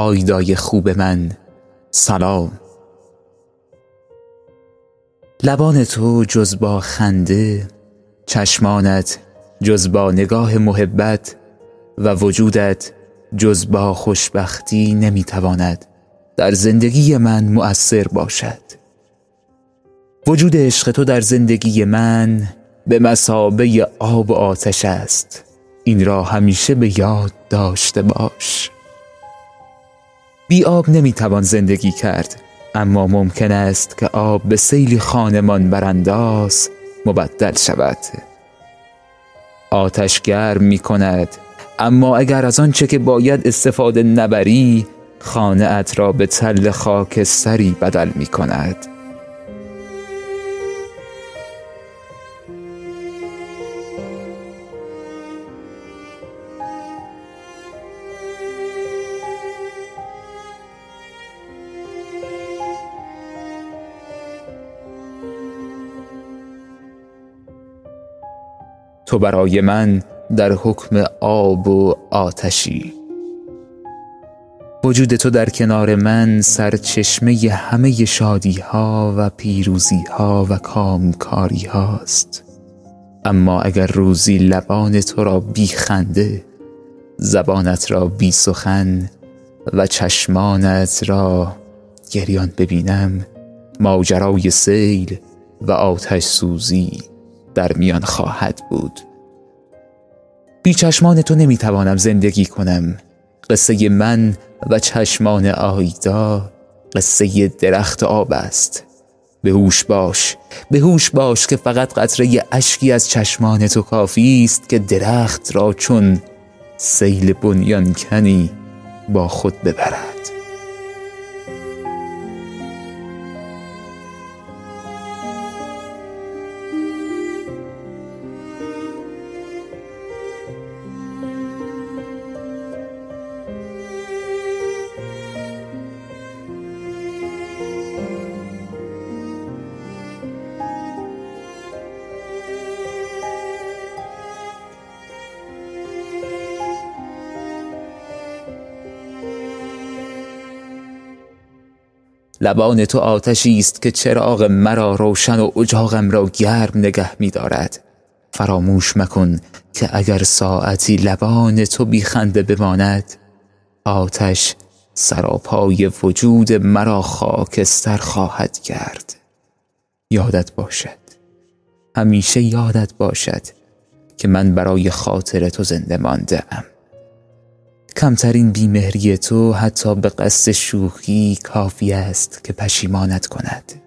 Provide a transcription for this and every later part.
آیدای خوب من. سلام. لبان تو جز با خنده چشمانت جز با نگاه محبت و وجودت جز با خوشبختی نمی‌تواند در زندگی من مؤثر باشد. وجود عشق تو در زندگی من به مسابه آب و آتش است. این را همیشه به یاد داشته باش. بی آب نمی‌توان زندگی کرد. اما ممکن است که آب به سیلی خانمان برانداز مبدل شود. آتش گرم می کند. اما اگر از آنچه که باید استفاده نبری خانه را به تل خاکستری بدل می کند. تو برای من در حکم آب و آتشی. وجود تو در کنار من سرچشمه همه شادی ها و پیروزی ها و کامکاری هاست. اما اگر روزی لبان تو را بی خنده زبانت را بی سخن و چشمانت را گریان ببینم ماجرای سیل و آتش سوزی در میان خواهد بود. بی چشمان تو نمی‌توانم زندگی کنم. قصه من و چشمان آیدا قصه درخت آب است. به هوش باش به هوش باش که فقط قطره اشکی از چشمان تو کافی است که درخت را چون سیل بنیان کنی با خود ببرد. لبان تو آتشی است که چراغ مرا روشن و اجاقم را گرم نگه می دارد. فراموش مکن که اگر ساعتی لبان تو بیخنده بماند آتش سراپای وجود مرا خاکستر خواهد کرد. یادت باشد. همیشه یادت باشد که من برای خاطر تو زنده مانده ام کمترین بیمهری تو حتی به قصد شوخی کافی است که پشیمانت کند.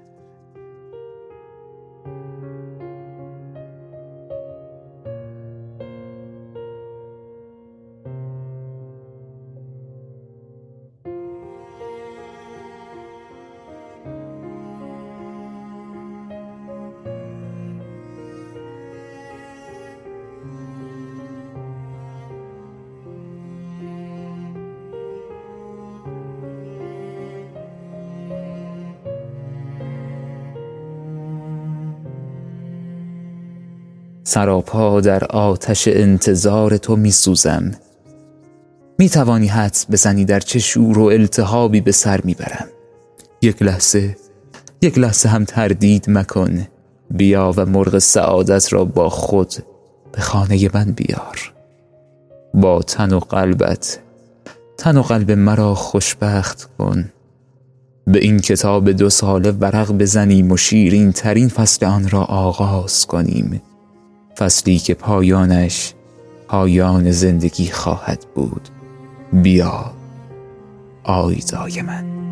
سراپا در آتش انتظار تو می سوزم می توانی حدس بزنی در چه شور و التهابی به سر می برم یک لحظه یک لحظه هم تردید مکن. بیا و مرغ سعادت را با خود به خانه من بیار. با تن و قلبت تن و قلب مرا خوشبخت کن. به این کتاب دو ساله ورق بزنیم و شیرین ترین فصل آن را آغاز کنیم. فصلی که پایانش پایان زندگی خواهد بود. بیا آیدای من.